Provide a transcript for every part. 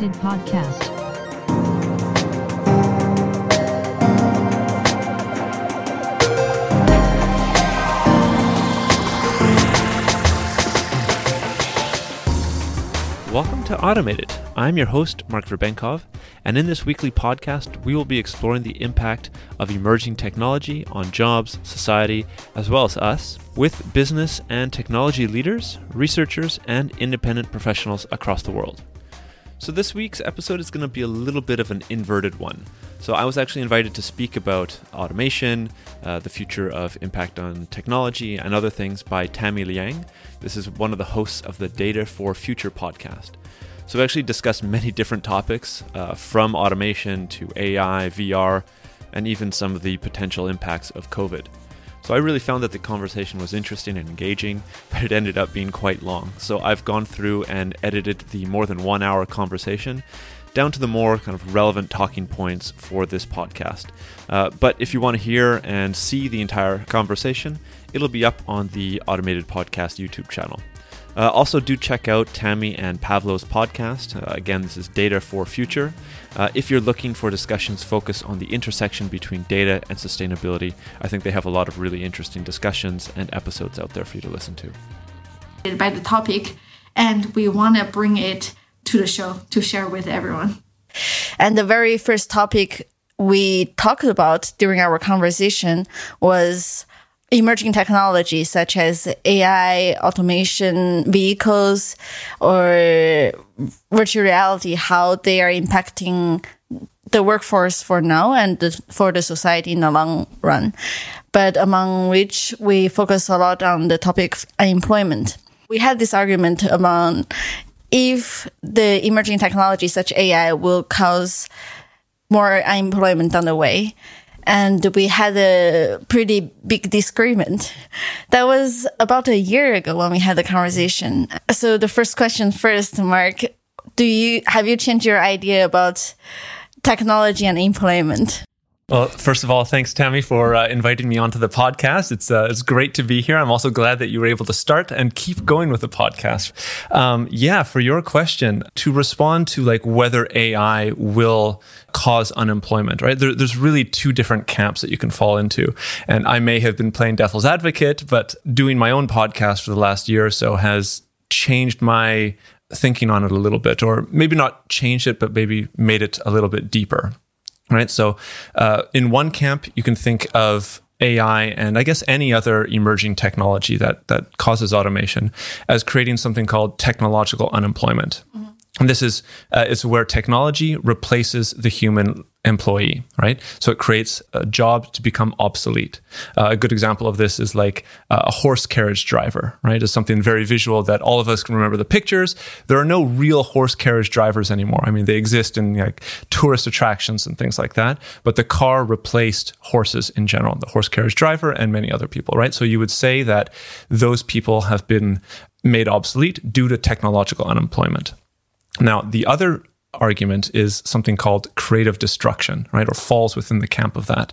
Automated Podcast. Welcome to Automated. I'm your host, Mark Verbenkov, and in this weekly podcast, we will be exploring the impact of emerging technology on jobs, society, as well as us, with business and technology leaders, researchers, and independent professionals across the world. So, this week's episode is going to be a little bit of an inverted one. So, I was actually invited to speak about automation, uh, the future of impact on technology, and other things by Tammy Liang. This is one of the hosts of the Data for Future podcast. So, we actually discussed many different topics uh, from automation to AI, VR, and even some of the potential impacts of COVID. So I really found that the conversation was interesting and engaging, but it ended up being quite long. So I've gone through and edited the more than one hour conversation down to the more kind of relevant talking points for this podcast. Uh, but if you want to hear and see the entire conversation, it'll be up on the Automated Podcast YouTube channel. Uh, also, do check out Tammy and Pavlo's podcast. Uh, again, this is Data for Future. Uh, if you're looking for discussions focused on the intersection between data and sustainability, I think they have a lot of really interesting discussions and episodes out there for you to listen to. By the topic, and we want to bring it to the show to share with everyone. And the very first topic we talked about during our conversation was emerging technologies such as AI, automation, vehicles, or virtual reality, how they are impacting the workforce for now and the, for the society in the long run. But among which we focus a lot on the topic of unemployment. We had this argument among if the emerging technologies such AI will cause more unemployment on the way and we had a pretty big disagreement. That was about a year ago when we had the conversation. So the first question first, Mark, do you have you changed your idea about technology and employment? Well, first of all, thanks, Tammy, for uh, inviting me onto the podcast. It's uh, it's great to be here. I'm also glad that you were able to start and keep going with the podcast. Um, yeah, for your question, to respond to like whether AI will cause unemployment, right? There, there's really two different camps that you can fall into, and I may have been playing devil's advocate, but doing my own podcast for the last year or so has changed my thinking on it a little bit, or maybe not changed it, but maybe made it a little bit deeper right? So, uh, in one camp, you can think of AI and I guess any other emerging technology that that causes automation as creating something called technological unemployment. Mm-hmm. And this is uh, is where technology replaces the human employee, right? So it creates a job to become obsolete. Uh, a good example of this is like uh, a horse carriage driver, right? Is something very visual that all of us can remember the pictures. There are no real horse carriage drivers anymore. I mean, they exist in like tourist attractions and things like that, but the car replaced horses in general, the horse carriage driver and many other people, right? So you would say that those people have been made obsolete due to technological unemployment. Now, the other argument is something called creative destruction, right? Or falls within the camp of that.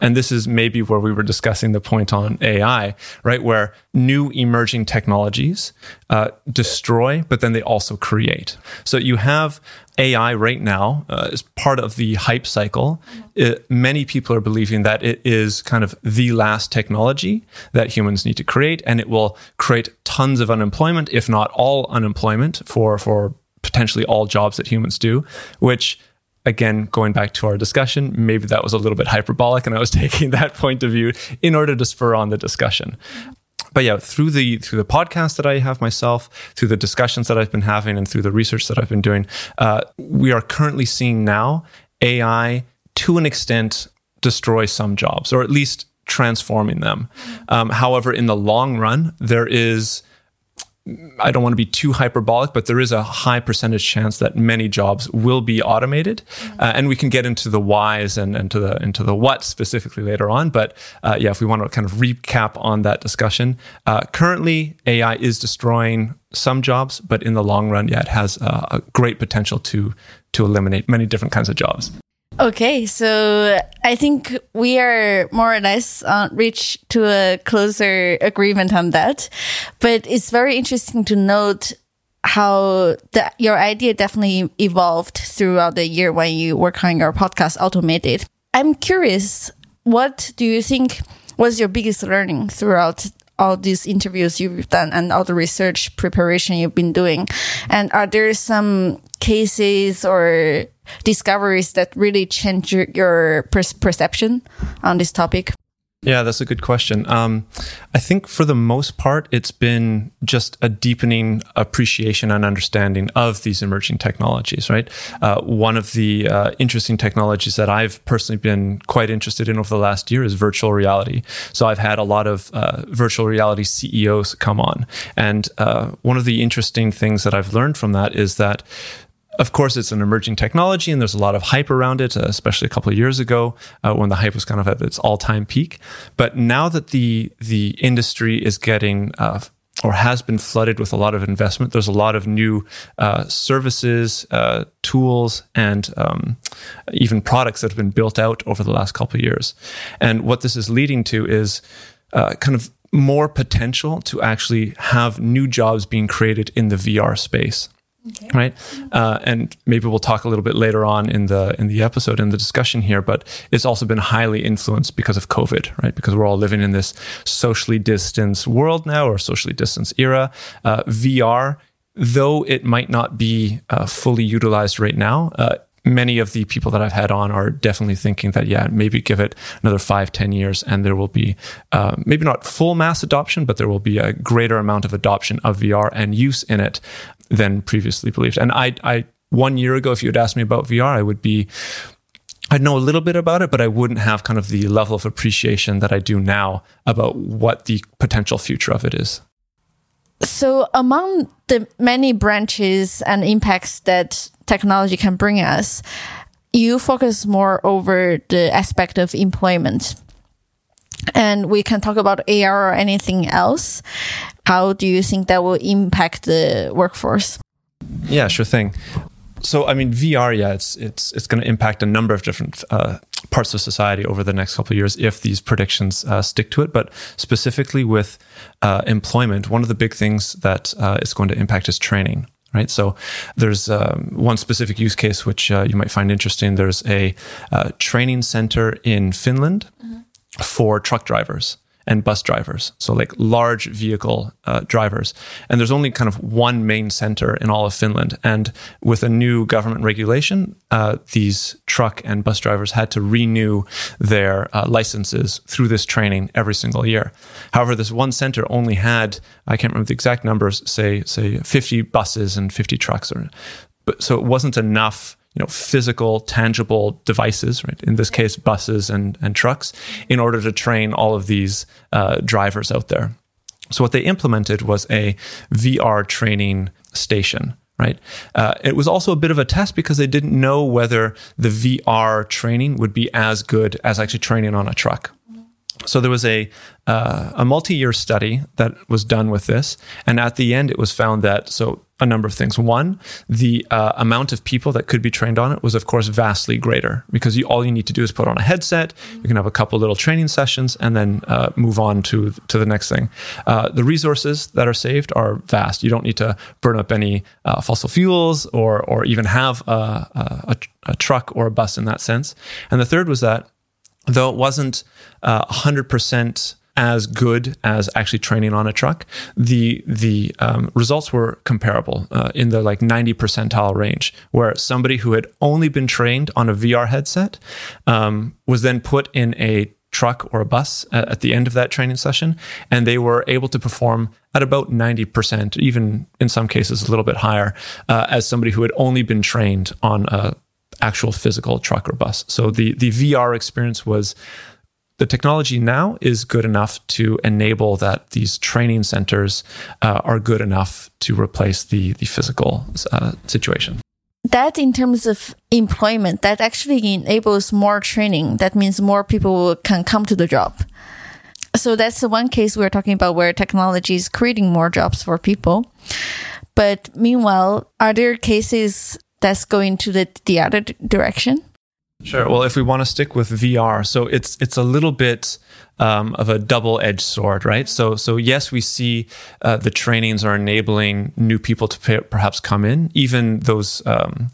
And this is maybe where we were discussing the point on AI, right? Where new emerging technologies uh, destroy, but then they also create. So you have AI right now uh, as part of the hype cycle. It, many people are believing that it is kind of the last technology that humans need to create, and it will create tons of unemployment, if not all unemployment for for potentially all jobs that humans do, which again, going back to our discussion, maybe that was a little bit hyperbolic and I was taking that point of view in order to spur on the discussion. But yeah, through the through the podcast that I have myself, through the discussions that I've been having, and through the research that I've been doing, uh, we are currently seeing now AI to an extent destroy some jobs, or at least transforming them. Um, however, in the long run, there is I don't want to be too hyperbolic, but there is a high percentage chance that many jobs will be automated, mm-hmm. uh, and we can get into the whys and into the into the what specifically later on. But uh, yeah, if we want to kind of recap on that discussion, uh, currently AI is destroying some jobs, but in the long run, yeah, it has a great potential to to eliminate many different kinds of jobs. Okay, so I think we are more or less uh, reached to a closer agreement on that. But it's very interesting to note how the, your idea definitely evolved throughout the year when you work on your podcast automated. I'm curious, what do you think was your biggest learning throughout all these interviews you've done and all the research preparation you've been doing? And are there some cases or discoveries that really change your, your perception on this topic? Yeah, that's a good question. Um, I think for the most part, it's been just a deepening appreciation and understanding of these emerging technologies, right? Uh, one of the uh, interesting technologies that I've personally been quite interested in over the last year is virtual reality. So I've had a lot of uh, virtual reality CEOs come on. And uh, one of the interesting things that I've learned from that is that of course, it's an emerging technology and there's a lot of hype around it, uh, especially a couple of years ago uh, when the hype was kind of at its all time peak. But now that the, the industry is getting uh, or has been flooded with a lot of investment, there's a lot of new uh, services, uh, tools, and um, even products that have been built out over the last couple of years. And what this is leading to is uh, kind of more potential to actually have new jobs being created in the VR space. Okay. Right, uh, and maybe we'll talk a little bit later on in the in the episode in the discussion here. But it's also been highly influenced because of COVID, right? Because we're all living in this socially distanced world now, or socially distanced era. Uh, VR, though it might not be uh, fully utilized right now, uh, many of the people that I've had on are definitely thinking that, yeah, maybe give it another five, ten years and there will be uh, maybe not full mass adoption, but there will be a greater amount of adoption of VR and use in it than previously believed. And I, I one year ago, if you had asked me about VR, I would be I'd know a little bit about it, but I wouldn't have kind of the level of appreciation that I do now about what the potential future of it is. So, among the many branches and impacts that technology can bring us, you focus more over the aspect of employment. And we can talk about AR or anything else. How do you think that will impact the workforce? Yeah, sure thing. So, I mean, VR, yeah, it's it's it's going to impact a number of different uh, parts of society over the next couple of years if these predictions uh, stick to it. But specifically with uh, employment, one of the big things that uh, is going to impact is training. Right. So there's um, one specific use case which uh, you might find interesting. There's a uh, training center in Finland mm-hmm. for truck drivers and bus drivers, so like large vehicle uh, drivers. And there's only kind of one main center in all of Finland. And with a new government regulation, uh, these truck and bus drivers had to renew their uh, licenses through this training every single year. However, this one center only had I can't remember the exact numbers, say say 50 buses and 50 trucks, or but so it wasn't enough you know physical tangible devices right? In this case buses and and trucks in order to train all of these uh, drivers out there. So what they implemented was a vr training station right? Uh, it was also a bit of a test because they didn't know whether the vr training would be as good as actually training on a truck so there was a uh, a multi-year study that was done with this, and at the end, it was found that so a number of things. One, the uh, amount of people that could be trained on it was, of course, vastly greater because you, all you need to do is put on a headset. You can have a couple little training sessions and then uh, move on to to the next thing. Uh, the resources that are saved are vast. You don't need to burn up any uh, fossil fuels or or even have a, a, a truck or a bus in that sense. And the third was that though it wasn't uh, 100% as good as actually training on a truck, the the um, results were comparable uh, in the like 90 percentile range, where somebody who had only been trained on a VR headset um, was then put in a truck or a bus at, at, the end of that training session, and they were able to perform at about 90%, even in some cases a little bit higher, uh, as somebody who had only been trained on a actual physical truck or bus. So the the VR experience was the technology now is good enough to enable that these training centers uh, are good enough to replace the the physical uh, situation. That in terms of employment, that actually enables more training. That means more people can come to the job. So that's the one case we're talking about where technology is creating more jobs for people. But meanwhile, are there cases that's going to the, the other direction? Sure. Well, if we want to stick with VR, so it's it's a little bit um, of a double-edged sword, right? So so yes, we see uh, the trainings are enabling new people to pay, perhaps come in, even those. Um,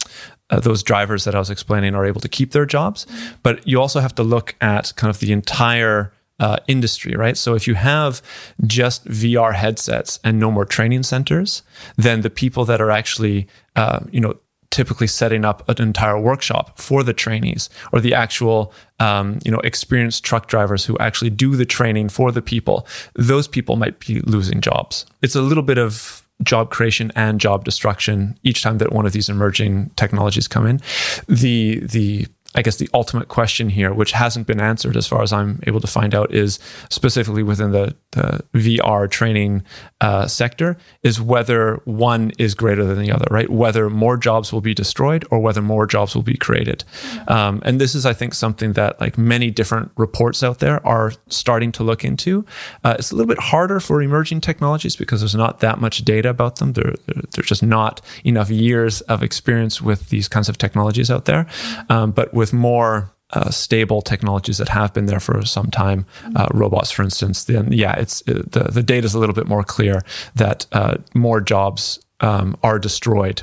uh, those drivers that I was explaining are able to keep their jobs, but you also have to look at kind of the entire uh, industry, right? So if you have just VR headsets and no more training centers, then the people that are actually, uh, you know, typically setting up an entire workshop for the trainees or the actual um, you know experienced truck drivers who actually do the training for the people. Those people might be losing jobs. It's a little bit of job creation and job destruction each time that one of these emerging technologies come in. The the I guess the ultimate question here, which hasn't been answered as far as I'm able to find out, is specifically within the, the VR training uh, sector, is whether one is greater than the other, right? Whether more jobs will be destroyed or whether more jobs will be created. Um, and this is, I think, something that like many different reports out there are starting to look into. Uh, it's a little bit harder for emerging technologies because there's not that much data about them. There, there, there's just not enough years of experience with these kinds of technologies out there. Um, but with more uh, stable technologies that have been there for some time, uh, robots, for instance, then yeah, it's it, uh, the the data is a little bit more clear that uh, more jobs um, are destroyed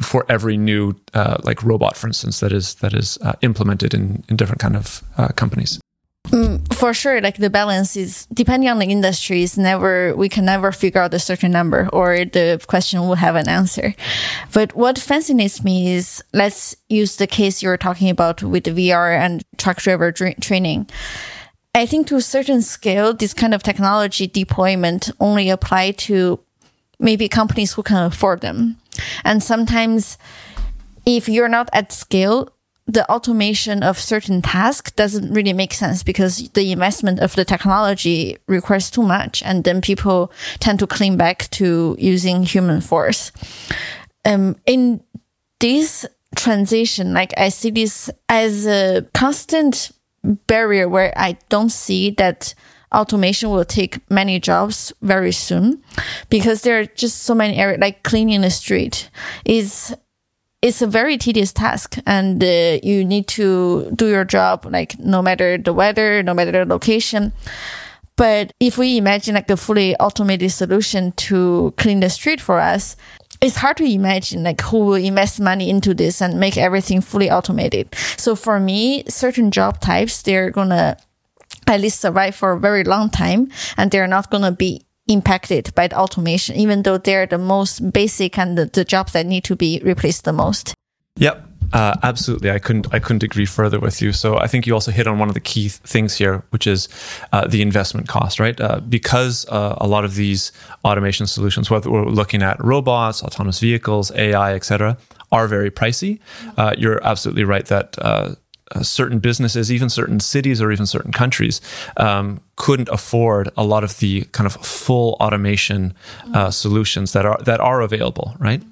for every new uh, like robot, for instance, that is that is uh, implemented in in different kind of companies. Mm, for sure, like the balance is depending on the industry. Is never we can never figure out a certain number, or the question will have an answer. But what fascinates me is let's use the case you were talking about with the VR and truck driver training. I think to a certain scale, this kind of technology deployment only apply to maybe companies who can afford them, and sometimes if you're not at scale, the automation of certain tasks doesn't really make sense because the investment of the technology requires too much. And then people tend to cling back to using human force. Um, in this transition, like I see this as a constant barrier where I don't see that automation will take many jobs very soon because there are just so many areas like cleaning the street is it's a very tedious task and uh, you need to do your job like no matter the weather no matter the location. But if we imagine like a fully automated solution to clean the street for us it's hard to imagine like who will invest money into this and make everything fully automated. So for me certain job types they're gonna at least survive for a very long time and they're not gonna be impacted by the automation, even though they're the most basic and the, the jobs that need to be replaced the most. Yep. Uh, absolutely, I couldn't. I couldn't agree further with you. So I think you also hit on one of the key th- things here, which is uh, the investment cost, right? Uh, because uh, a lot of these automation solutions, whether we're looking at robots, autonomous vehicles, AI, etc., are very pricey. Uh, you're absolutely right that uh, certain businesses, even certain cities or even certain countries, um, couldn't afford a lot of the kind of full automation uh, solutions that are that are available, right?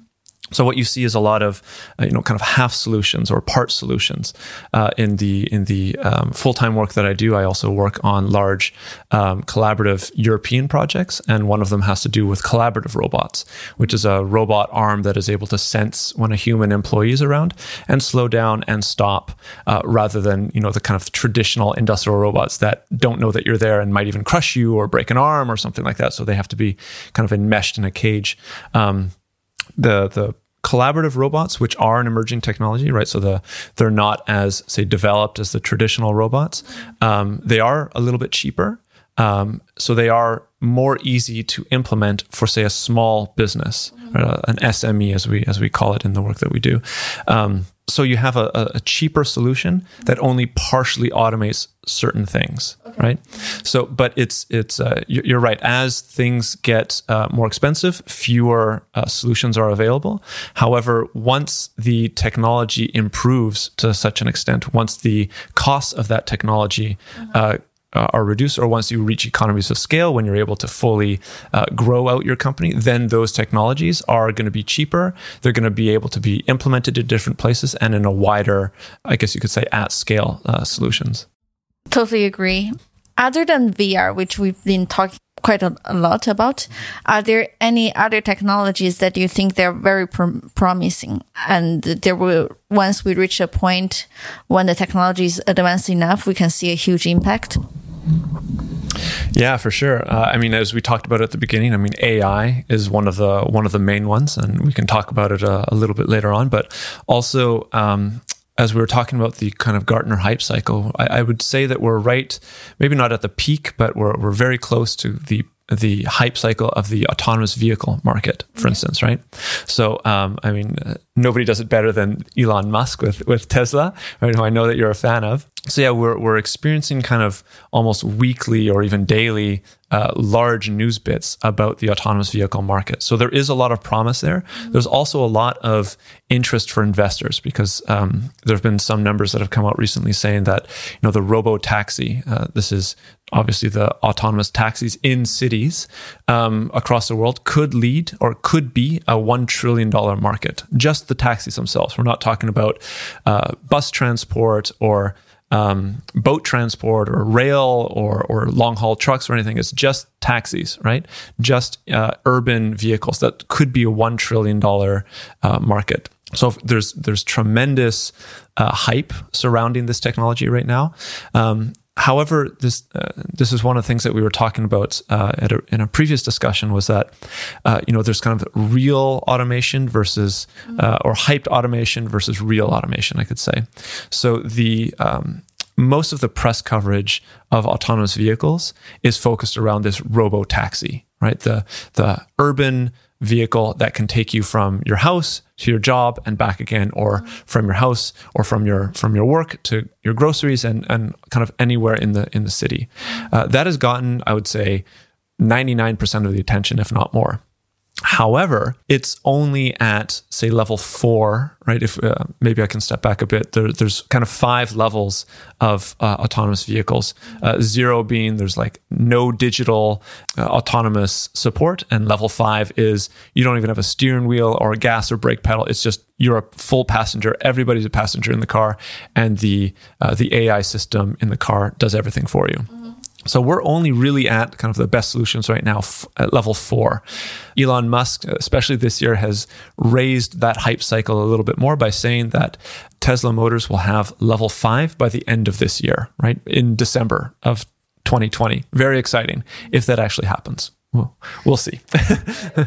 So what you see is a lot of, uh, you know, kind of half solutions or part solutions uh, in the in the um, full time work that I do. I also work on large um, collaborative European projects, and one of them has to do with collaborative robots, which is a robot arm that is able to sense when a human employee is around and slow down and stop, uh, rather than you know the kind of traditional industrial robots that don't know that you're there and might even crush you or break an arm or something like that. So they have to be kind of enmeshed in a cage. Um, the the collaborative robots, which are an emerging technology, right? So the they're not as say developed as the traditional robots. Um, they are a little bit cheaper, um, so they are more easy to implement for say a small business, right? uh, an SME as we as we call it in the work that we do. Um, so you have a, a, cheaper solution that only partially automates certain things okay. right so but it's it's uh, you're right as things get uh, more expensive fewer uh, solutions are available however once the technology improves to such an extent once the cost of that technology uh-huh uh, are reduced, or once you reach economies of scale, when you're able to fully uh, grow out your company, then those technologies are going to be cheaper. They're going to be able to be implemented in different places and in a wider, I guess you could say, at scale uh, solutions. Totally agree. Other than VR, which we've been talking quite a, a, lot about. Are there any other technologies that you think they're very pr- promising and there will once we reach a point when the technology is advanced enough, we can see a huge impact? Yeah, for sure. Uh, I mean, as we talked about at the beginning, I mean, AI is one of the one of the main ones, and we can talk about it a, a little bit later on. But also, um, as we were talking about the kind of Gartner hype cycle, I, I, would say that we're right, maybe not at the peak, but we're we're very close to the the hype cycle of the autonomous vehicle market, for instance, right? So, um, I mean, uh, nobody does it better than Elon Musk with with Tesla, right? Who I know that you're a fan of. So yeah, we're we're experiencing kind of almost weekly or even daily uh, large news bits about the autonomous vehicle market. So there is a lot of promise there. Mm-hmm. There's also a lot of interest for investors because um, there have been some numbers that have come out recently saying that you know the robo taxi. Uh, this is obviously the autonomous taxis in cities um, across the world could lead or could be a one trillion dollar market. Just the taxis themselves. We're not talking about uh, bus transport or um, boat transport or rail or, or long haul trucks or anything. It's just taxis, right? Just uh, urban vehicles that could be a $1 trillion uh, market. So there's there's tremendous uh, hype surrounding this technology right now. Um, However, this uh, this is one of the things that we were talking about uh, a, in a previous discussion was that uh, you know there's kind of real automation versus uh, or hyped automation versus real automation, I could say. So the um, most of the press coverage of autonomous vehicles is focused around this robo taxi, right? The the urban vehicle that can take you from your house to your job and back again or from your house or from your from your work to your groceries and and kind of anywhere in the in the city. Uh, that has gotten i would say 99% of the attention if not more However, it's only at say level four, right? If uh, maybe I can step back a bit, there, there's kind of five levels of uh, autonomous vehicles. Uh, zero being there's like no digital uh, autonomous support, and level five is you don't even have a steering wheel or a gas or brake pedal. It's just you're a full passenger. Everybody's a passenger in the car, and the uh, the AI system in the car does everything for you. So we're only really at kind of the best solutions right now f- at level four. Elon Musk, especially this year, has raised that hype cycle a little bit more by saying that Tesla Motors will have level five by the end of this year, right? In December of 2020. Very exciting if that actually happens. We'll, we'll see. yeah,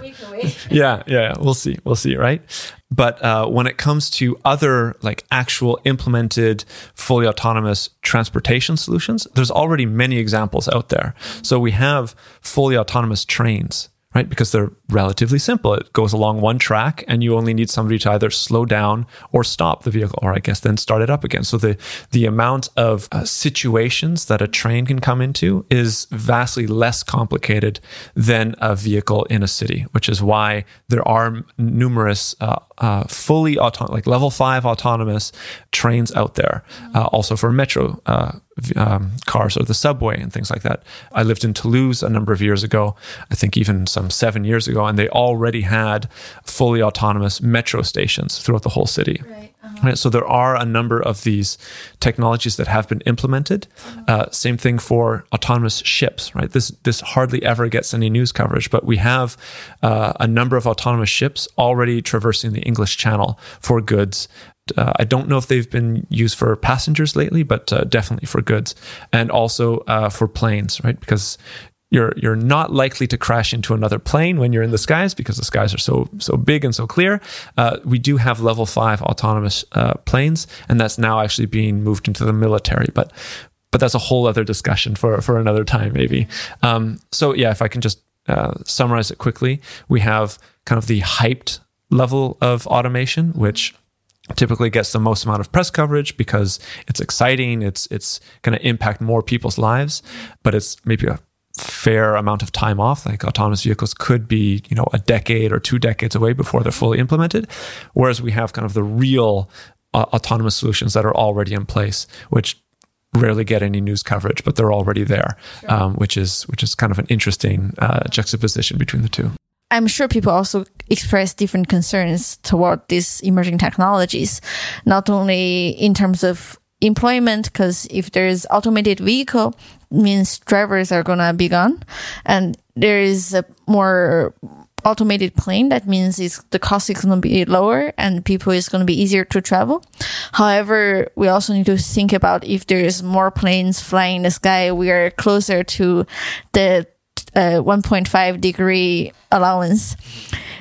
yeah, yeah, we'll see. We'll see, right? But uh, when it comes to other like actual implemented fully autonomous transportation solutions, there's already many examples out there. So we have fully autonomous trains right? Because they're relatively simple. It goes along one track and you only need somebody to either slow down or stop the vehicle, or I guess then start it up again. So the, the amount of uh, situations that a train can come into is vastly less complicated than a vehicle in a city, which is why there are numerous uh, uh, fully autonomous, like level five autonomous trains out there, uh, also for metro uh, um, cars or the subway and things like that. I lived in Toulouse a number of years ago, I think even some seven years ago, and they already had fully autonomous metro stations throughout the whole city. Right. Uh-huh. Right, so there are a number of these technologies that have been implemented. Uh-huh. Uh, same thing for autonomous ships, right? This this hardly ever gets any news coverage, but we have uh, a number of autonomous ships already traversing the English Channel for goods uh, I don't know if they've been used for passengers lately, but uh, definitely for goods and also uh, for planes, right? Because you're you're not likely to crash into another plane when you're in the skies because the skies are so so big and so clear. Uh, we do have level five autonomous uh, planes, and that's now actually being moved into the military, but. But that's a whole other discussion for, for another time, maybe. Um, so, yeah, if I can just uh, summarize it quickly, we have kind of the hyped level of automation, which typically gets the most amount of press coverage because it's exciting it's it's going to impact more people's lives but it's maybe a fair amount of time off like autonomous vehicles could be you know a decade or two decades away before they're fully implemented whereas we have kind of the real uh, autonomous solutions that are already in place which rarely get any news coverage but they're already there sure. um, which is which is kind of an interesting uh, juxtaposition between the two I'm sure people also express different concerns toward these emerging technologies, not only in terms of employment because if there's automated vehicle means drivers are gonna be gone. And there is a more automated plane that means it's, the cost is going to be lower and people is going to be easier to travel. However we also need to think about if there's more planes flying in the sky we are closer to the uh, 1.5 degree allowance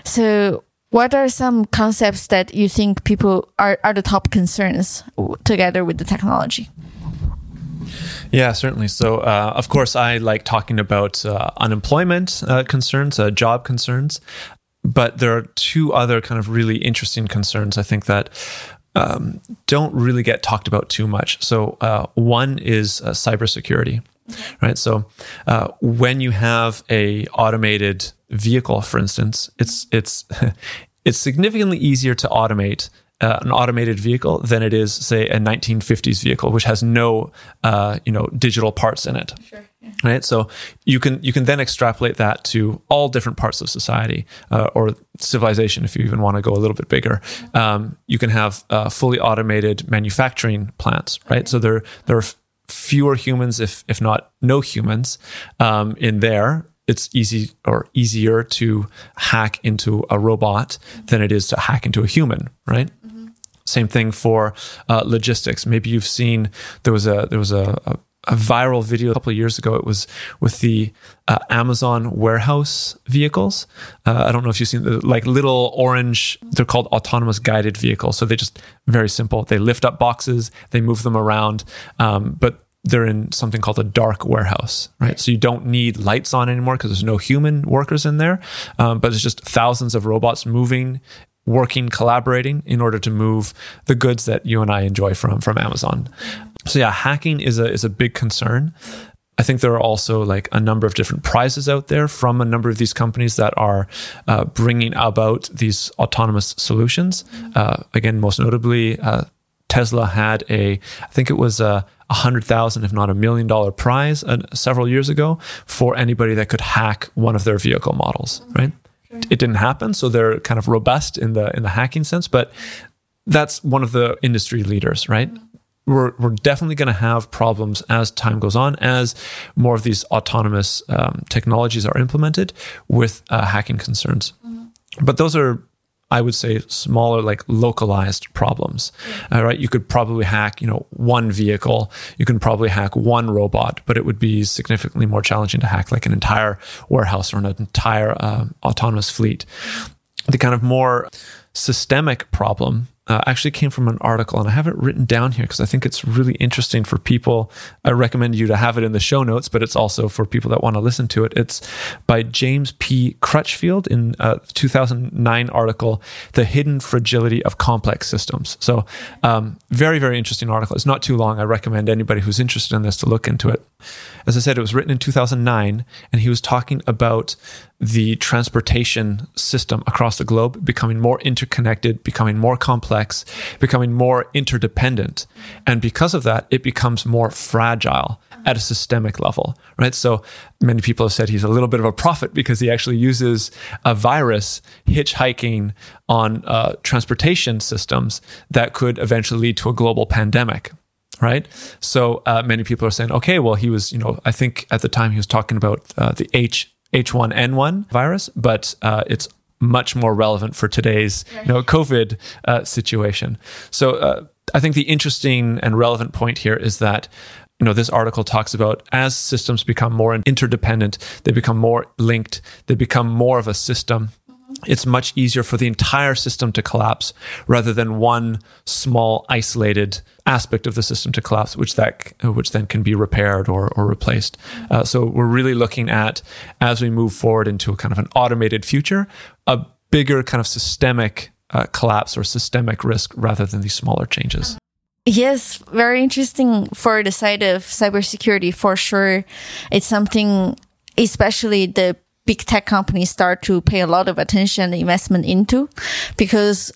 so what are some concepts that you think people are, are the top concerns together with the technology? Yeah, certainly. So, uh, of course, I like talking about uh, unemployment uh, concerns, uh, job concerns, but there are two other kind of really interesting concerns I think that um, don't really get talked about too much. So, uh, one is uh, Right. So uh, when you have a automated vehicle, for instance, it's it's it's significantly easier to automate uh, an automated vehicle than it is, say, a 1950s vehicle, which has no, uh, you know, digital parts in it. Sure. Yeah. Right. So you can you can then extrapolate that to all different parts of society uh, or civilization, if you even want to go a little bit bigger. Um, you can have uh, fully automated manufacturing plants. Right. Okay. So there there are fewer humans, if if not no humans, um, in there. It's easy or easier to hack into a robot than it is to hack into a human, right? Mm-hmm. Same thing for uh, logistics. Maybe you've seen there was a there was a, a a viral video a couple of years ago. It was with the uh, Amazon warehouse vehicles. Uh, I don't know if you've seen the like little orange. They're called autonomous guided vehicles. So they just very simple. They lift up boxes, they move them around, um, but they're in something called a dark warehouse, right? So you don't need lights on anymore because there's no human workers in there, um, but it's just thousands of robots moving, working, collaborating in order to move the goods that you and I enjoy from from Amazon. So yeah, hacking is a is a big concern. I think there are also like a number of different prizes out there from a number of these companies that are uh, bringing about these autonomous solutions. Uh, again, most notably, uh, Tesla had a, I think it was a hundred thousand, if not a million dollar prize uh, several years ago for anybody that could hack one of their vehicle models. Right? Sure. It didn't happen, so they're kind of robust in the in the hacking sense, but that's one of the industry leaders, right? Mm-hmm. We're, we're definitely going to have problems as time goes on, as more of these autonomous um, technologies are implemented with uh, hacking concerns. Mm-hmm. But those are I would say smaller, like localized problems. Yeah. Uh, right? You could probably hack, you know, one vehicle. You can probably hack one robot, but it would be significantly more challenging to hack like an entire warehouse or an entire uh, autonomous fleet. The kind of more systemic problem uh, actually came from an article, and I have it written down here because I think it's really interesting for people. I recommend you to have it in the show notes, but it's also for people that want to listen to it. It's by James P. Crutchfield in a 2009 article, "The Hidden Fragility of Complex Systems." So, um, very very interesting article. It's not too long. I recommend anybody who's interested in this to look into it. As I said, it was written in 2009, and he was talking about the transportation system across the globe becoming more interconnected, becoming more complex, becoming more interdependent. And because of that, it becomes more fragile at a systemic level, right? So many people have said he's a little bit of a prophet because he actually uses a virus hitchhiking on uh, transportation systems that could eventually lead to a global pandemic right? So uh, many people are saying, okay, well, he was, you know, I think at the time he was talking about uh, the H H1N1 virus, but uh, it's much more relevant for today's, you know, COVID uh, situation. So uh, I think the interesting and relevant point here is that you know this article talks about as systems become more interdependent they become more linked they become more of a system it's much easier for the entire system to collapse rather than one small isolated aspect of the system to collapse, which that which then can be repaired or, or replaced. Uh, so we're really looking at as we move forward into a kind of an automated future, a bigger kind of systemic uh, collapse or systemic risk rather than these smaller changes. Yes, very interesting for the side of cybersecurity for sure. It's something, especially the big tech companies start to pay a lot of attention and investment into because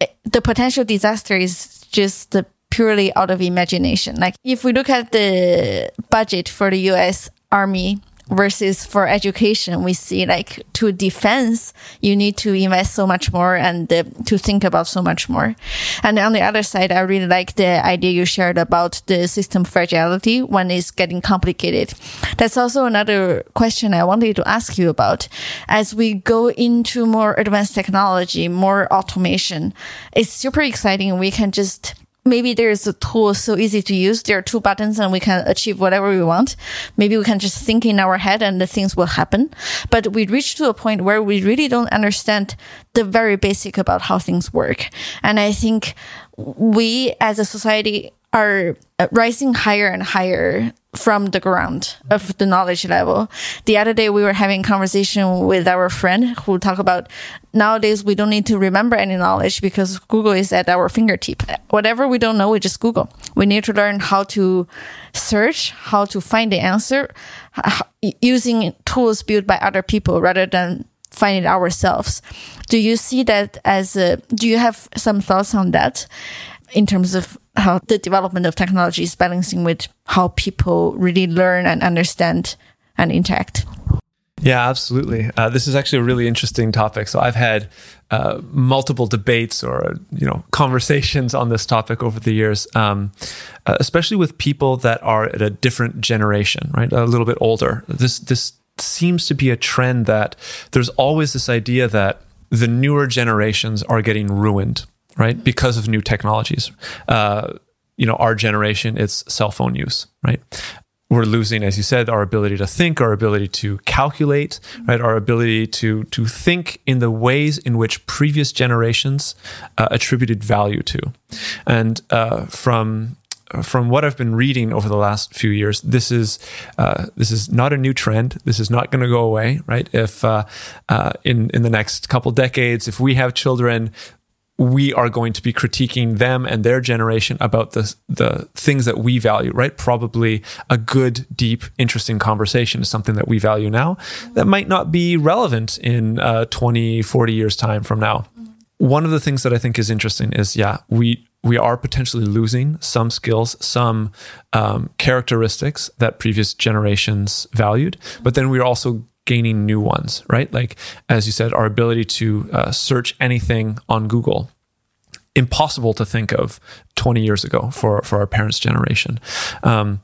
eh, the potential disaster is just purely out of imagination. Like if we look at the budget for the US Army versus for education we see like to defense you need to invest so much more and uh, to think about so much more. And on the other side i really like the idea you shared about the system fragility when it's getting complicated. That's also another question i wanted to ask you about. As we go into more advanced technology more automation it's super exciting. We can just maybe there's a tool so easy to use. There are two buttons and we can achieve whatever we want. Maybe we can just think in our head and the things will happen. But we reach to a point where we really don't understand the very basic about how things work. And I think we as a society are rising higher and higher from the ground of the knowledge level. The other day we were having conversation with our friend who talk about nowadays we don't need to remember any knowledge because Google is at our fingertip. Whatever we don't know, we just Google. We need to learn how to search, how to find the answer using tools built by other people rather than find it ourselves. Do you see that as a, do you have some thoughts on that in terms of how the development of technology is balancing with how people really learn and understand and interact. Yeah, absolutely. Uh, this is actually a really interesting topic. So I've had uh, multiple debates or you know conversations on this topic over the years, um, uh, especially with people that are at a different generation, right, a little bit older. This this seems to be a trend that there's always this idea that the newer generations are getting ruined right? Because of new technologies. Uh, you know, our generation, it's cell phone use, right? We're losing, as you said, our ability to think, our ability to calculate, right? Our ability to to think in the ways in which previous generations uh, attributed value to, and uh, from from what I've been reading over the last few years, this is uh, this is not a new trend. This is not going to go away, right? If uh, uh, in in the next couple decades, if we have children, we are going to be critiquing them and their generation about the the things that we value, right? Probably a good, deep, interesting conversation is something that we value now that might not be relevant in uh, 20, 40 years time from now. One of the things that I think is interesting is, yeah, we we are potentially losing some skills, some um, characteristics that previous generations valued, but then we're also gaining new ones, right? Like, as you said, our ability to uh, search anything on Google. Impossible to think of 20 years ago for, for our parents' generation. Um,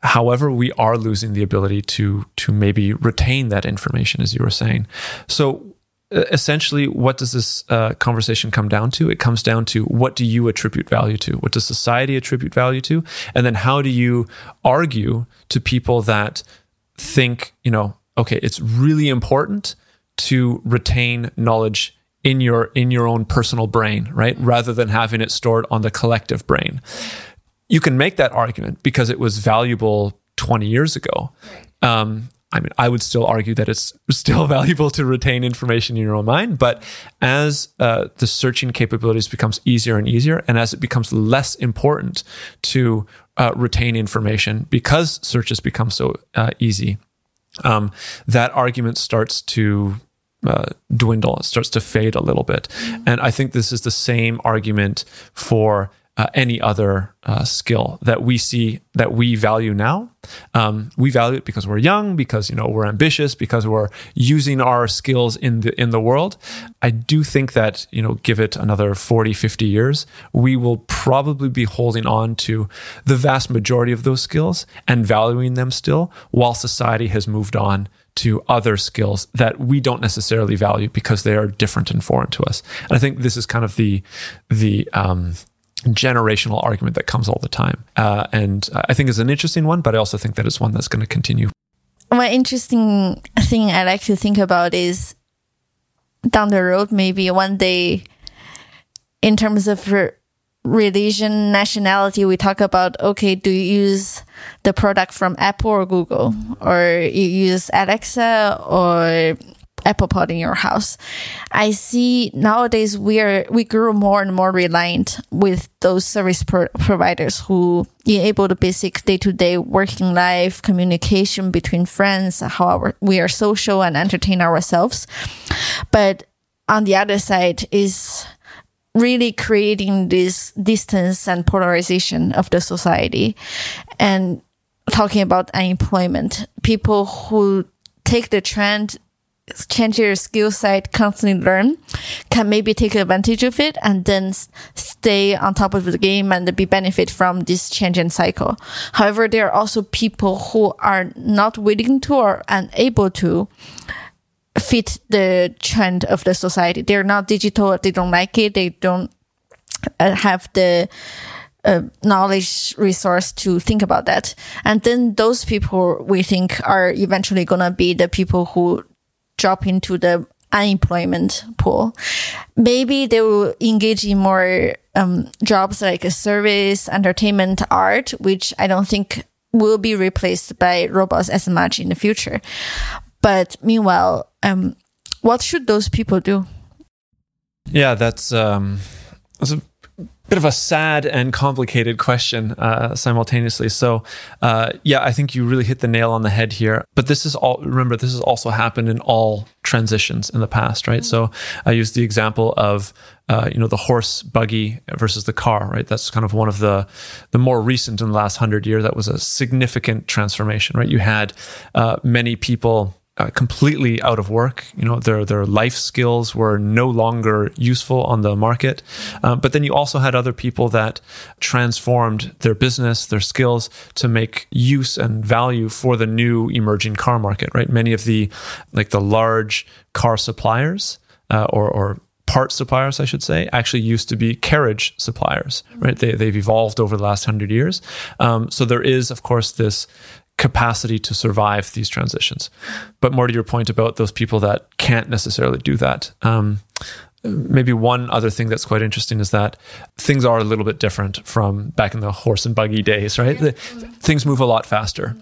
however, we are losing the ability to to maybe retain that information, as you were saying. So, essentially, what does this uh, conversation come down to? It comes down to what do you attribute value to? What does society attribute value to? And then how do you argue to people that think, you know, okay, it's really important to retain knowledge in your in your own personal brain, right? Rather than having it stored on the collective brain. You can make that argument because it was valuable 20 years ago. Um, I mean, I would still argue that it's still valuable to retain information in your own mind. But as uh, the searching capabilities becomes easier and easier, and as it becomes less important to uh, retain information because searches become so uh, easy, um, that argument starts to uh, dwindle. It starts to fade a little bit. Mm-hmm. And I think this is the same argument for uh, any other uh, skill that we see that we value now. Um, we value it because we're young, because you know we're ambitious, because we're using our skills in the in the world. I do think that you know, give it another 40, 50 years, we will probably be holding on to the vast majority of those skills and valuing them still, while society has moved on to other skills that we don't necessarily value because they are different and foreign to us. And I think this is kind of the the um, generational argument that comes all the time. Uh, and I think is an interesting one, but I also think that it's one that's going to continue. One interesting thing I like to think about is down the road, maybe one day, in terms of re- religion, nationality, we talk about okay, do you use the product from Apple or Google, or you use Alexa or Apple Pod in your house. I see nowadays we are we grew more and more reliant with those service pro- providers who enable the basic day to day working life communication between friends, how our, we are social and entertain ourselves. But on the other side is really creating this distance and polarization of the society and talking about unemployment people who take the trend change your skill set, constantly learn, can maybe take advantage of it and then stay on top of the game and be benefit from this change changing cycle. However, there are also people who are not willing to or unable to fit the trend of the society. They're not digital. They don't like it. They don't uh, have the uh, knowledge resource to think about that. And then those people we think are eventually going to be the people who drop into the unemployment pool. Maybe they will engage in more um, jobs like service, entertainment, art, which I don't think will be replaced by robots as much in the future. But meanwhile, um, what should those people do? Yeah, that's um, that's a bit of a sad and complicated question uh, simultaneously. So, uh, yeah, I think you really hit the nail on the head here. But this is all, remember, this has also happened in all transitions in the past, right? Mm-hmm. So I used the example of, uh, you know, the horse buggy versus the car, right? That's kind of one of the, the more recent in the last hundred years. That was a significant transformation, right? You had uh, many people uh, completely out of work. You know, their their life skills were no longer useful on the market. Uh, but then you also had other people that transformed their business, their skills to make use and value for the new emerging car market. Right, many of the like the large car suppliers uh, or or part suppliers, I should say, actually used to be carriage suppliers, right? They, they've evolved over the last hundred years. Um, so there is, of course, this capacity to survive these transitions. But more to your point about those people that can't necessarily do that. Um, maybe one other thing that's quite interesting is that things are a little bit different from back in the horse and buggy days, right? The, things move a lot faster.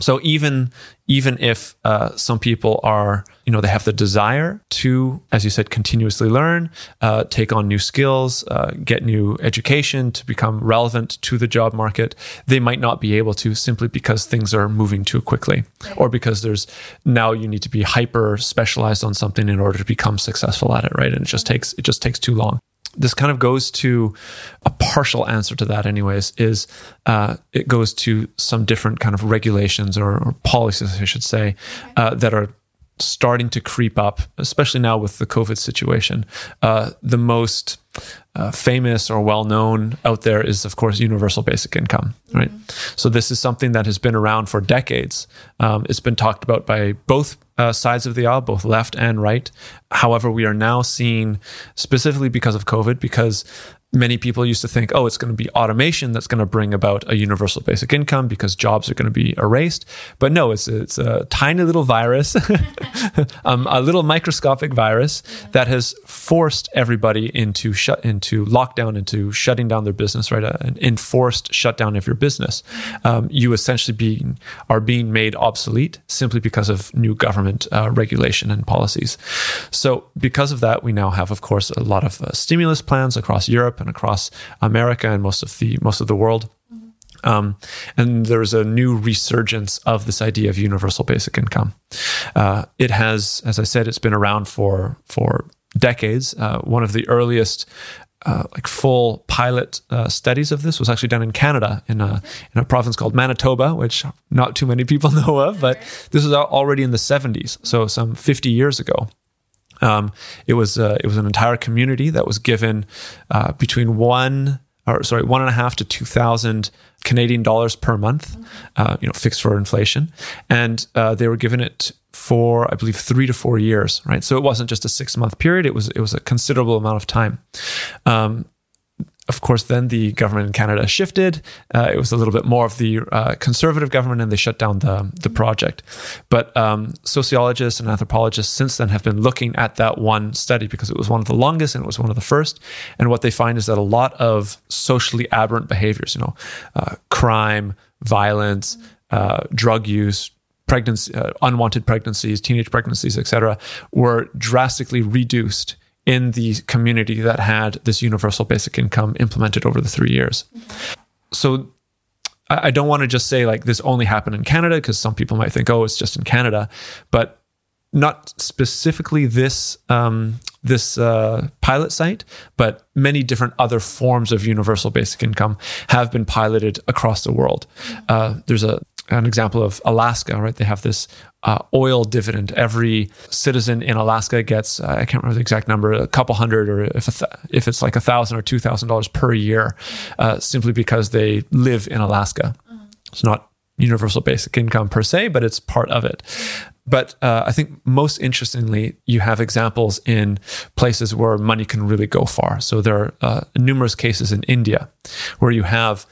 So even even if uh, some people are, you know, they have the desire to, as you said, continuously learn, uh, take on new skills, uh, get new education to become relevant to the job market, they might not be able to simply because things are moving too quickly, or because there's now you need to be hyper specialized on something in order to become successful at it, right? And it just takes it just takes too long. This kind of goes to a partial answer to that anyways is uh, it goes to some different kind of regulations or, or policies i should say uh, that are starting to creep up especially now with the covid situation uh, the most uh, famous or well known out there is, of course, universal basic income, right? Mm-hmm. So, this is something that has been around for decades. Um, it's been talked about by both uh, sides of the aisle, both left and right. However, we are now seeing, specifically because of COVID, because many people used to think, oh, it's going to be automation that's going to bring about a universal basic income because jobs are going to be erased. But no, it's it's a tiny little virus, um, a little microscopic virus that has forced everybody into shut into lockdown, into shutting down their business, right? An enforced shutdown of your business. Um, you essentially being are being made obsolete simply because of new government uh, regulation and policies. So because of that, we now have, of course, a lot of uh, stimulus plans across Europe across America and most of the most of the world. Um, and there's a new resurgence of this idea of universal basic income. Uh, it has, as I said, it's been around for for decades. Uh, one of the earliest uh, like full pilot uh, studies of this was actually done in Canada in a in a province called Manitoba, which not too many people know of, but this was already in the 70s, so some 50 years ago. Um, it was uh, it was an entire community that was given uh, between one or sorry one and a half to two thousand Canadian dollars per month, uh, you know, fixed for inflation, and uh, they were given it for I believe three to four years, right? So it wasn't just a six month period; it was it was a considerable amount of time. Um, of course, then the government in Canada shifted. Uh, it was a little bit more of the uh, conservative government, and they shut down the the project. But um, sociologists and anthropologists since then have been looking at that one study because it was one of the longest and it was one of the first. And what they find is that a lot of socially aberrant behaviors, you know, uh, crime, violence, uh, drug use, pregnancy, uh, unwanted pregnancies, teenage pregnancies, etc., were drastically reduced in the community that had this universal basic income implemented over the three years. So I don't want to just say like this only happened in Canada because some people might think, oh, it's just in Canada, but not specifically this um, this uh, pilot site, but many different other forms of universal basic income have been piloted across the world. Uh, there's a an example of Alaska, right? They have this uh, oil dividend. Every citizen in Alaska gets, uh, I can't remember the exact number, a couple hundred, or if th- if it's like a thousand or two thousand dollars per year, uh, simply because they live in Alaska. It's not universal basic income per se, but it's part of it. But uh, I think most interestingly, you have examples in places where money can really go far. So there are uh, numerous cases in India where you have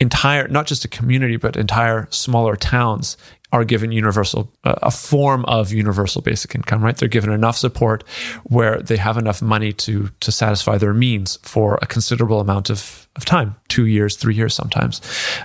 entire, not just a community, but entire smaller towns are given universal uh, a form of universal basic income right? They're given enough support where they have enough money to to satisfy their means for a considerable amount of, of time two years three years sometimes.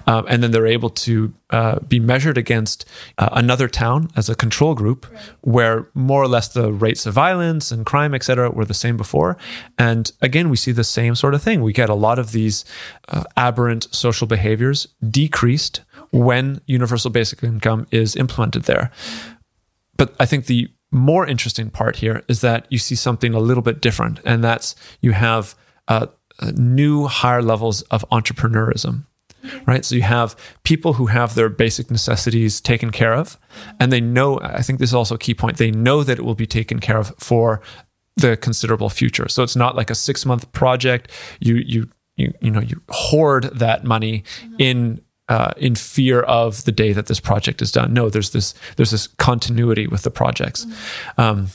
Um, and then they're able to uh, be measured against uh, another town as a control group right. where more or less the rates of violence and crime et cetera were the same before. And again we see the same sort of thing. We get a lot of these uh, aberrant social behaviors decreased when universal basic income is implemented there. But I think the more interesting part here is that you see something a little bit different, and that's you have uh, new higher levels of entrepreneurism. Right. So you have people who have their basic necessities taken care of, and they know, I think this is also a key point, they know that it will be taken care of for the considerable future. So it's not like a six month project. You, you, you, you know, you hoard that money in uh, in fear of the day that this project is done. No, there's this there's this continuity with the projects. Mm-hmm. Um,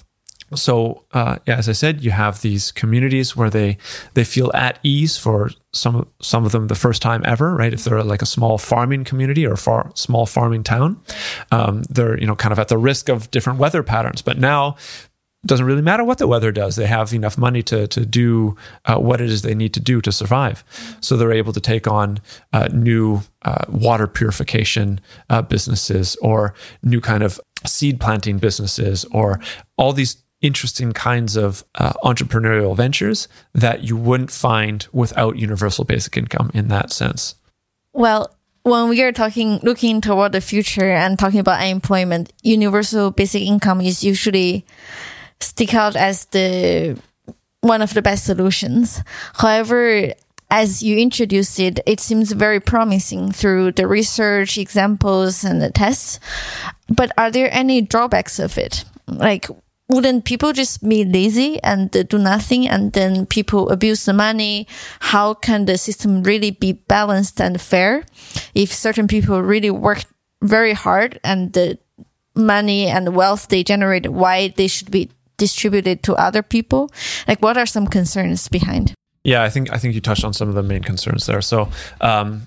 so uh, yeah, as I said, you have these communities where they they feel at ease for some some of them the first time ever, right? If they're like a small farming community or a far, small farming town, um, they're you know kind of at the risk of different weather patterns. But now doesn't really matter what the weather does. They have enough money to to do uh, what it is they need to do to survive. So they're able to take on uh, new uh, water purification uh, businesses or new kind of seed planting businesses or all these interesting kinds of uh, entrepreneurial ventures that you wouldn't find without universal basic income in that sense. Well, when we are talking, looking toward the future and talking about unemployment, universal basic income is usually stick out as the one of the best solutions. However, as you introduced it, it seems very promising through the research, examples, and the tests. But are there any drawbacks of it? Like, wouldn't people just be lazy and do nothing and then people abuse the money? How can the system really be balanced and fair if certain people really work very hard and the money and wealth they generate, why they should be distributed to other people? Like, what are some concerns behind? Yeah, I think I think you touched on some of the main concerns there. So, um,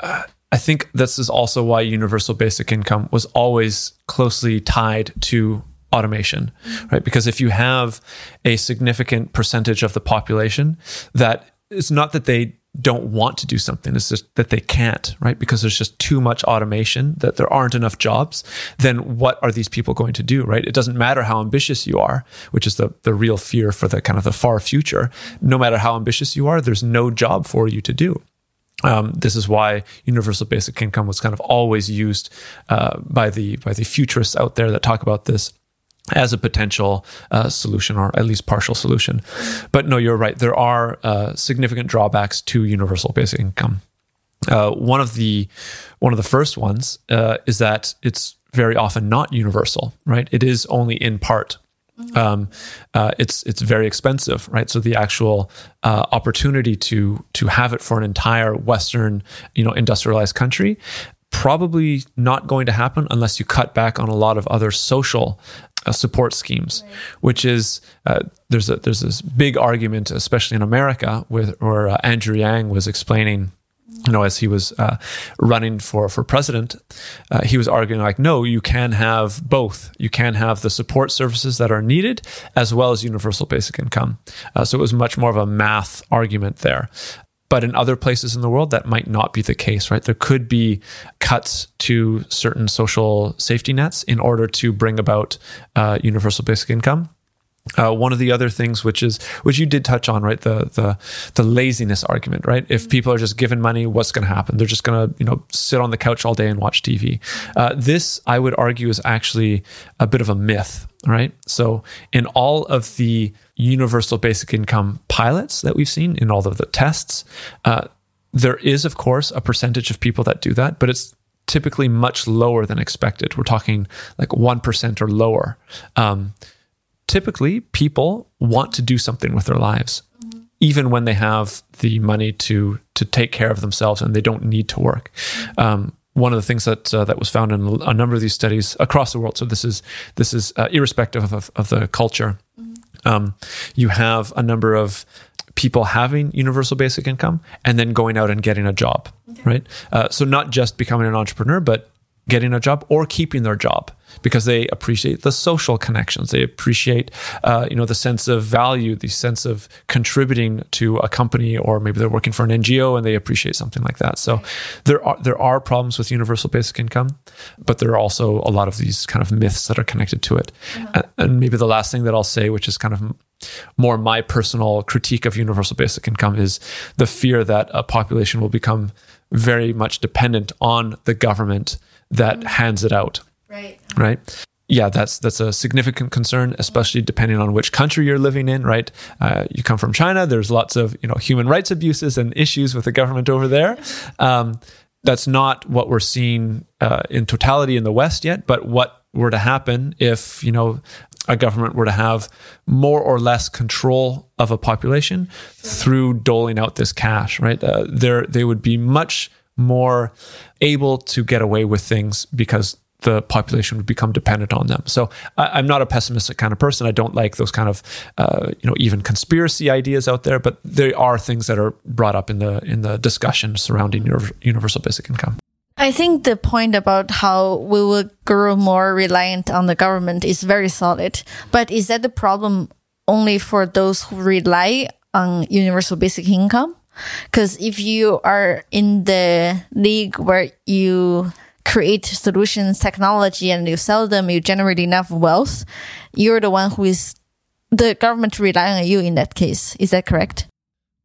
uh, I think this is also why universal basic income was always closely tied to automation, right? Because if you have a significant percentage of the population that it's not that they don't want to do something. It's just that they can't, right? Because there's just too much automation, that there aren't enough jobs. Then what are these people going to do, right? It doesn't matter how ambitious you are, which is the, the real fear for the kind of the far future. No matter how ambitious you are, there's no job for you to do. Um, this is why universal basic income was kind of always used uh, by the by the futurists out there that talk about this as a potential uh, solution or at least partial solution. But no, you're right. There are uh, significant drawbacks to universal basic income. Uh, one of the one of the first ones uh, is that it's very often not universal. Right? It is only in part. Um, uh, it's it's very expensive, right? So the actual uh, opportunity to to have it for an entire Western, you know, industrialized country probably not going to happen unless you cut back on a lot of other social uh, support schemes, right. which is uh, there's a there's this big argument, especially in America, with where uh, Andrew Yang was explaining. You know, as he was uh, running for for president, uh, he was arguing like, no, you can have both. You can have the support services that are needed as well as universal basic income. Uh, so it was much more of a math argument there. But in other places in the world, that might not be the case, right? There could be cuts to certain social safety nets in order to bring about uh, universal basic income. Uh, one of the other things, which is which you did touch on, right? The the the laziness argument, right? If people are just given money, what's going to happen? They're just going to you know sit on the couch all day and watch TV. Uh, this, I would argue, is actually a bit of a myth, right? So in all of the universal basic income pilots that we've seen in all of the tests, uh, there is of course a percentage of people that do that, but it's typically much lower than expected. We're talking like 1% or lower. Um, typically, people want to do something with their lives, even when they have the money to, to take care of themselves and they don't need to work. Um, one of the things that uh, that was found in a number of these studies across the world. So this is this is uh, irrespective of, of the culture. Um, you have a number of people having universal basic income and then going out and getting a job, okay. right? Uh, so not just becoming an entrepreneur, but getting a job or keeping their job because they appreciate the social connections. They appreciate uh, you know the sense of value the sense of contributing to a company or maybe they're working for an ngo and they appreciate something like that. So there are there are problems with universal basic income but there are also a lot of these kind of myths that are connected to it. Uh-huh. and maybe the last thing that i'll say which is kind of more my personal critique of universal basic income is the fear that a population will become very much dependent on the government that mm-hmm. hands it out. Right. Right. Yeah, that's that's a significant concern, especially depending on which country you're living in. Right, uh, you come from China. There's lots of you know human rights abuses and issues with the government over there. Um, that's not what we're seeing uh, in totality in the West yet. But what were to happen if you know a government were to have more or less control of a population through doling out this cash, right? Uh, there, they would be much more able to get away with things because the population would become dependent on them. So I, am not a pessimistic kind of person. I don't like those kind of, uh, you know, even conspiracy ideas out there. But there are things that are brought up in the in the discussion surrounding universal basic income. I think the point about how we will grow more reliant on the government is very solid. But is that the problem only for those who rely on universal basic income? Because if you are in the league where you create solutions, technology, and you sell them, you generate enough wealth, you're the one who is the government relying on you in that case. Is that correct?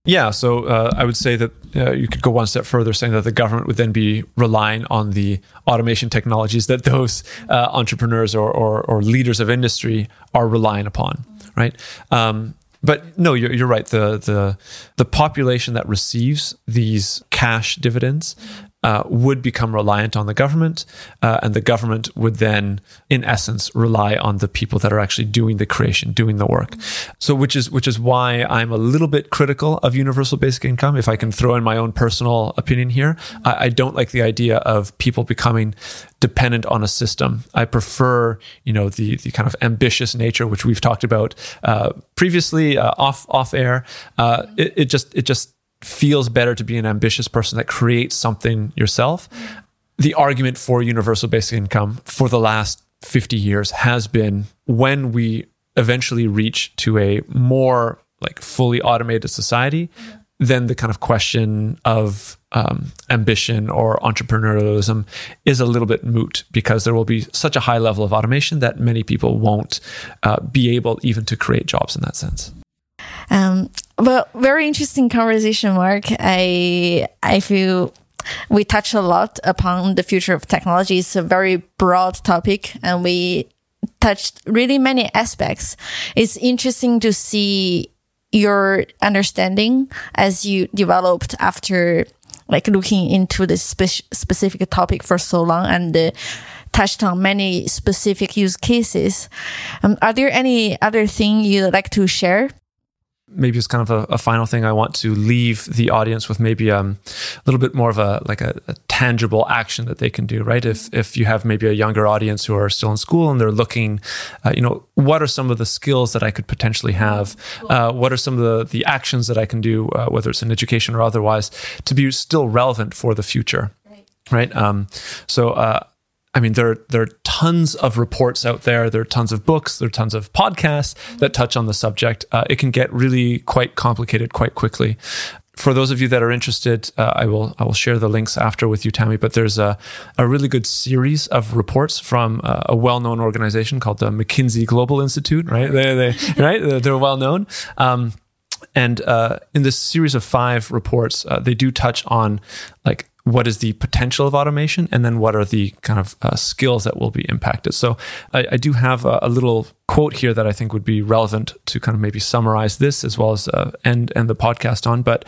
Yeah, so uh, I would say that uh, you could go one step further, saying that the government would then be relying on the automation technologies that those uh, entrepreneurs or, or, or, leaders of industry are relying upon, right? Um, but no, you're, you're right. The, the the population that receives these cash dividends uh, would become reliant on the government, uh, and the government would then, in essence, rely on the people that are actually doing the creation, doing the work. So, which is which is why I'm a little bit critical of universal basic income. If I can throw in my own personal opinion here, I, I don't like the idea of people becoming dependent on a system. I prefer, you know, the the kind of ambitious nature which we've talked about uh, previously uh, off off air. Uh, it, it just it just feels better to be an ambitious person that creates something yourself. The argument for universal basic income for the last 50 years has been when we eventually reach to a more like fully automated society, then the kind of question of um, ambition or entrepreneurialism is a little bit moot because there will be such a high level of automation that many people won't uh, be able even to create jobs in that sense. Um, well, very interesting conversation, Mark. I I feel we touch a lot upon the future of technology. It's a very broad topic, and we touched really many aspects. It's interesting to see your understanding as you developed after like looking into this spe- specific topic for so long and uh, touched on many specific use cases. Um, are there any other thing you'd like to share? Maybe it's kind of a, a, final thing I want to leave the audience with maybe um, a little bit more of a like a, a, tangible action that they can do right? If if you have maybe a younger audience who are still in school and they're looking uh, you know what are some of the skills that I could potentially have? Uh, what are some of the the actions that I can do uh, whether it's in education or otherwise to be still relevant for the future right, right? Um, so uh, I mean, there, there are tons of reports out there. There are tons of books. There are tons of podcasts that touch on the subject. Uh, it can get really quite complicated quite quickly. For those of you that are interested, uh, I will I will share the links after with you, Tammy. But there's a, a really good series of reports from uh, a well known organization called the McKinsey Global Institute. Right, they, they right they're well known. Um, and uh, in this series of five reports, uh, they do touch on like what is the potential of automation, and then what are the kind of uh, skills that will be impacted. So I, I do have a, a, little quote here that I think would be relevant to kind of maybe summarize this as well as uh, end end the podcast on. But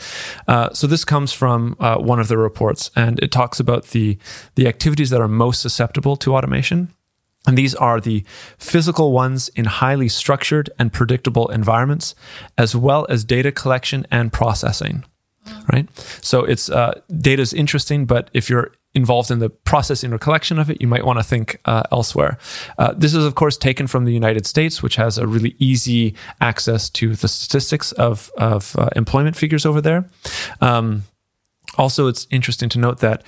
uh, so this comes from uh, one of the reports, and it talks about the the activities that are most susceptible to automation. And these are the physical ones in highly structured and predictable environments, as well as data collection and processing right? So it's uh, data is interesting, but if you're involved in the processing or collection of it, you might want to think uh, elsewhere. Uh, this is, of course, taken from the United States, which has a really easy access to the statistics of of uh, employment figures over there. Um, also, it's interesting to note that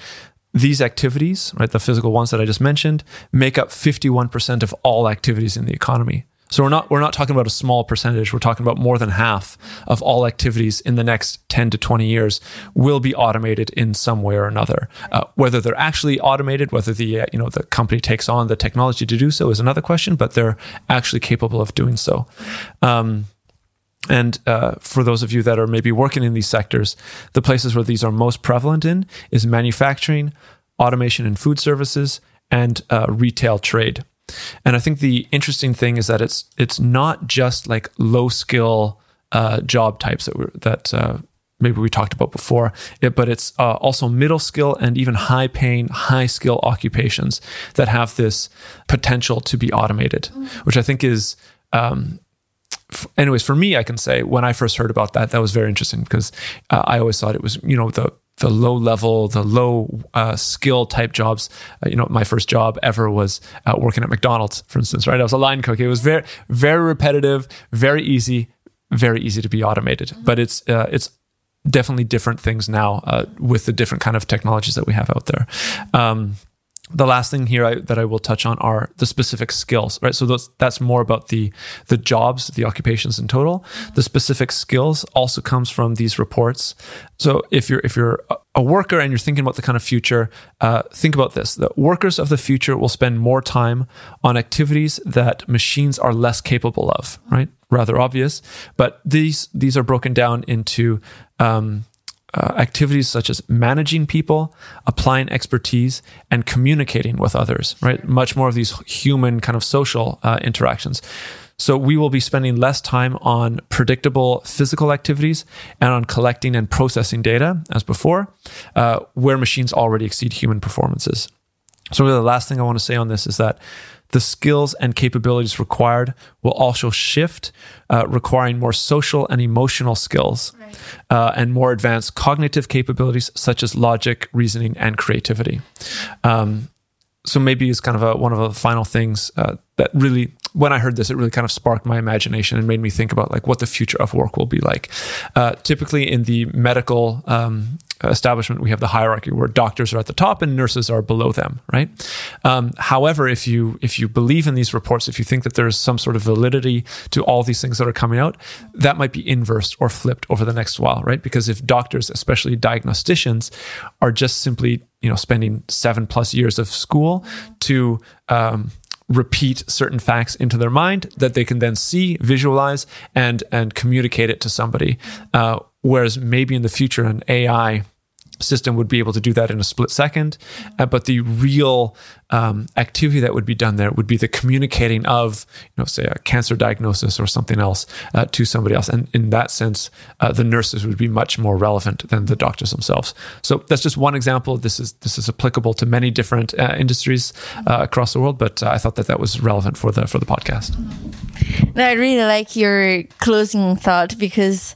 these activities, right, the physical ones that I just mentioned, make up 51% of all activities in the economy. So we're not we're not talking about a small percentage. We're talking about more than half of all activities in the next 10 to 20 years will be automated in some way or another. Uh, whether they're actually automated, whether the uh, you know the company takes on the technology to do so is another question, but they're actually capable of doing so. Um, and uh, for those of you that are maybe working in these sectors, the places where these are most prevalent in is manufacturing, automation and food services, and uh, retail trade. And I think the interesting thing is that it's it's not just like low skill uh, job types that that uh, maybe we talked about before, it, but it's uh, also middle skill and even high paying, high skill occupations that have this potential to be automated, mm. which I think is. Um, anyways, for me, I can say when I first heard about that, that was very interesting because uh, I always thought it was, you know, the the low level, the low uh, skill type jobs. Uh, you know, my first job ever was uh, working at McDonald's, for instance. Right, I was a line cook. It was very, very repetitive, very easy, very easy to be automated. But it's uh, it's definitely different things now uh, with the different kind of technologies that we have out there. Um, the last thing here I, that I will touch on are the specific skills, right? So those, that's more about the the jobs, the occupations in total. The specific skills also comes from these reports. So if you're if you're a worker and you're thinking about the kind of future, uh, think about this: the workers of the future will spend more time on activities that machines are less capable of, right? Rather obvious, but these these are broken down into um, uh, activities such as managing people, applying expertise, and communicating with others, right? Much more of these human kind of social uh, interactions. So we will be spending less time on predictable physical activities and on collecting and processing data as before, uh, where machines already exceed human performances. So really the last thing I want to say on this is that the skills and capabilities required will also shift, uh, requiring more social and emotional skills right. uh, and more advanced cognitive capabilities such as logic, reasoning, and creativity. Um, so maybe it's kind of a, one of the final things uh, that really when I heard this, it really kind of sparked my imagination and made me think about like what the future of work will be like. Uh, typically, in the medical um, establishment, we have the hierarchy where doctors are at the top and nurses are below them, right? Um, however, if you if you believe in these reports, if you think that there is some sort of validity to all these things that are coming out, that might be inversed or flipped over the next while, right? Because if doctors, especially diagnosticians, are just simply you know spending seven plus years of school to um, repeat certain facts into their mind that they can then see, visualize, and and communicate it to somebody. Uh, whereas maybe in the future, an AI system would be able to do that in a split second. Uh, but the real um, activity that would be done there would be the communicating of, you know, say a cancer diagnosis or something else uh, to somebody else. And in that sense, uh, the nurses would be much more relevant than the doctors themselves. So that's just one example. This is this is applicable to many different uh, industries uh, across the world. But uh, I thought that that was relevant for the for the podcast. I really like your closing thought because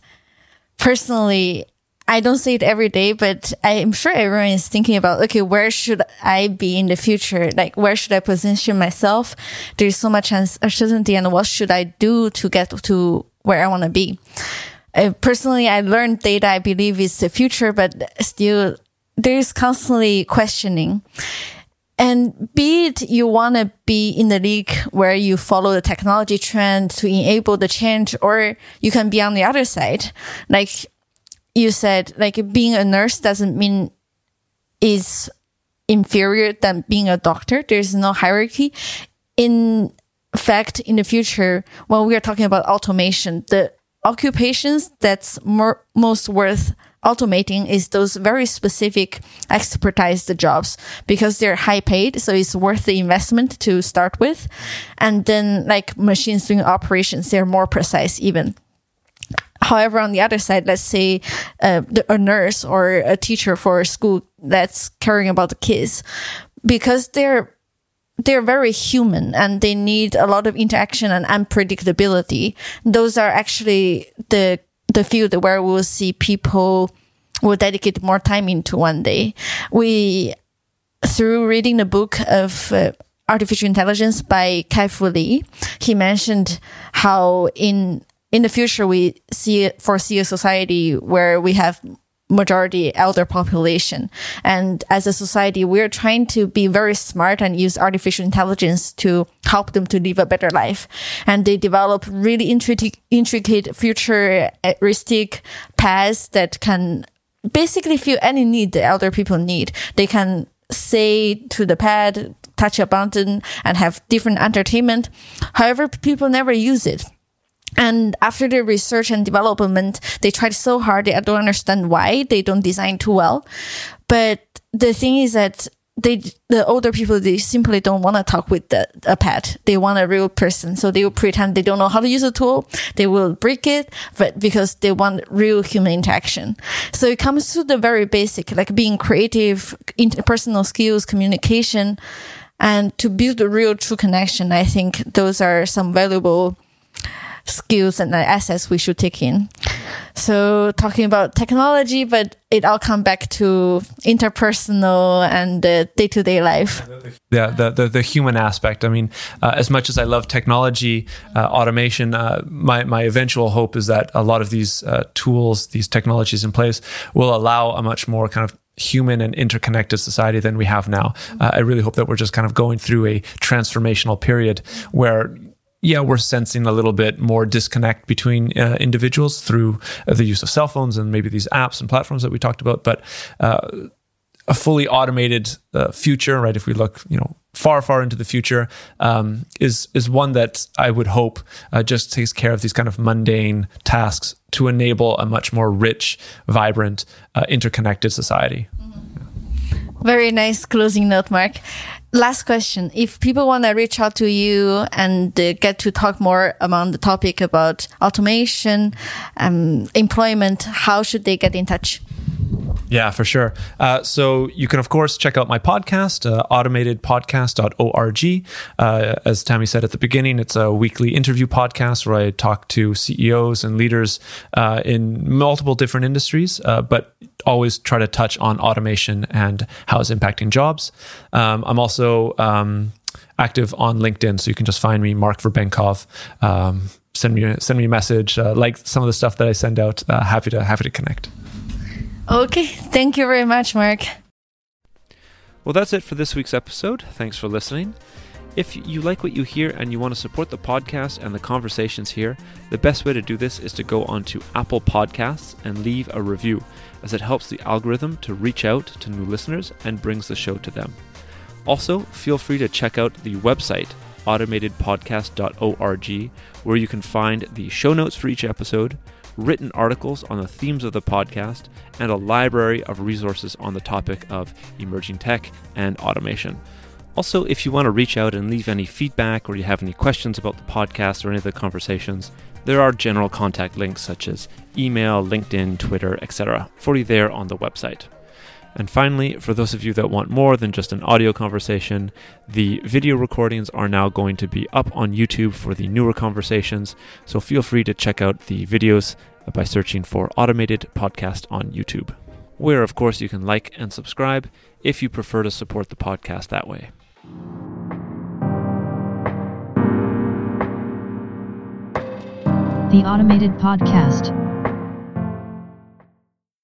personally I don't see it every day, but I'm sure everyone is thinking about, okay, where should I be in the future? Like, where should I position myself? There's so much uncertainty and what should I do to get to where I want to be? Uh, personally, I learned data, I believe is the future, but still there's constantly questioning. And be it you want to be in the league where you follow the technology trend to enable the change, or you can be on the other side. Like you said like being a nurse doesn't mean is inferior than being a doctor. There's no hierarchy. In fact, in the future, when we are talking about automation, the occupations that's more, most worth automating is those very specific expertise jobs because they're high paid. So it's worth the investment to start with. And then like machines doing operations, they're more precise even. However, on the other side, let's say uh, a nurse or a teacher for a school that's caring about the kids, because they're they're very human and they need a lot of interaction and unpredictability. Those are actually the the field where we'll see people will dedicate more time into one day. We through reading the book of uh, artificial intelligence by Kai-Fu Lee, he mentioned how in in the future we see foresee a society where we have majority elder population. And as a society we're trying to be very smart and use artificial intelligence to help them to live a better life. And they develop really intricate, intricate futuristic paths that can basically feel any need the elder people need. They can say to the pad touch a button and have different entertainment. However people never use it and after the research and development, they tried so hard. I don't understand why they don't design too well. But the thing is that they, the older people, they simply don't want to talk with the, a pet. They want a real person. So they will pretend they don't know how to use a tool. They will break it, but because they want real human interaction. So it comes to the very basic, like being creative, interpersonal skills, communication, and to build a real true connection. I think those are some valuable skills and assets we should take in. So talking about technology, but it all come back to interpersonal and day to day life. Yeah, the, the, the human aspect. I mean, uh, as much as I love technology, uh, automation, uh, my my eventual hope is that a lot of these uh, tools, these technologies in place, will allow a much more kind of human and interconnected society than we have now. Uh, I really hope that we're just kind of going through a transformational period where yeah, we're sensing a little bit more disconnect between uh, individuals through uh, the use of cell phones and maybe these apps and platforms that we talked about. But uh, a fully automated uh, future, right? If we look, you know, far, far into the future, um, is is one that I would hope uh, just takes care of these kind of mundane tasks to enable a much more rich, vibrant, uh, interconnected society. Very nice closing note, Mark last question. If people want to reach out to you and uh, get to talk more about the topic about automation um, employment how should they get in touch yeah, for sure. Uh, so you can, of course, check out my podcast, uh, automatedpodcast.org. Uh, as Tammy said at the beginning, it's a weekly interview podcast where I talk to CEOs and leaders uh, in multiple different industries, uh, but always try to touch on automation and how it's impacting jobs. Um, I'm also um, active on LinkedIn, so you can just find me, Mark Verbenkov. Um, send me send me a message, uh, like some of the stuff that I send out. happy to happy to connect. Okay, thank you very much, Mark. Well, that's it for this week's episode. Thanks for listening. If you like what you hear and you want to support the podcast and the conversations here, the best way to do this is to go onto Apple Podcasts and leave a review, as it helps the algorithm to reach out to new listeners and brings the show to them. Also, feel free to check out the website, automatedpodcast.org, where you can find the show notes for each episode written articles on the themes of the podcast, and a library of resources on the topic of emerging tech and automation. Also, if you want to reach out and leave any feedback or you have any questions about the podcast or any of the conversations, there are general contact links such as email, LinkedIn, Twitter, etc. for you there on the website. And finally, for those of you that want more than just an audio conversation, the video recordings are now going to be up on YouTube for the newer conversations. So feel free to check out the videos by searching for Automated Podcast on YouTube, where, of course, you can like and subscribe if you prefer to support the podcast that way. The Automated Podcast.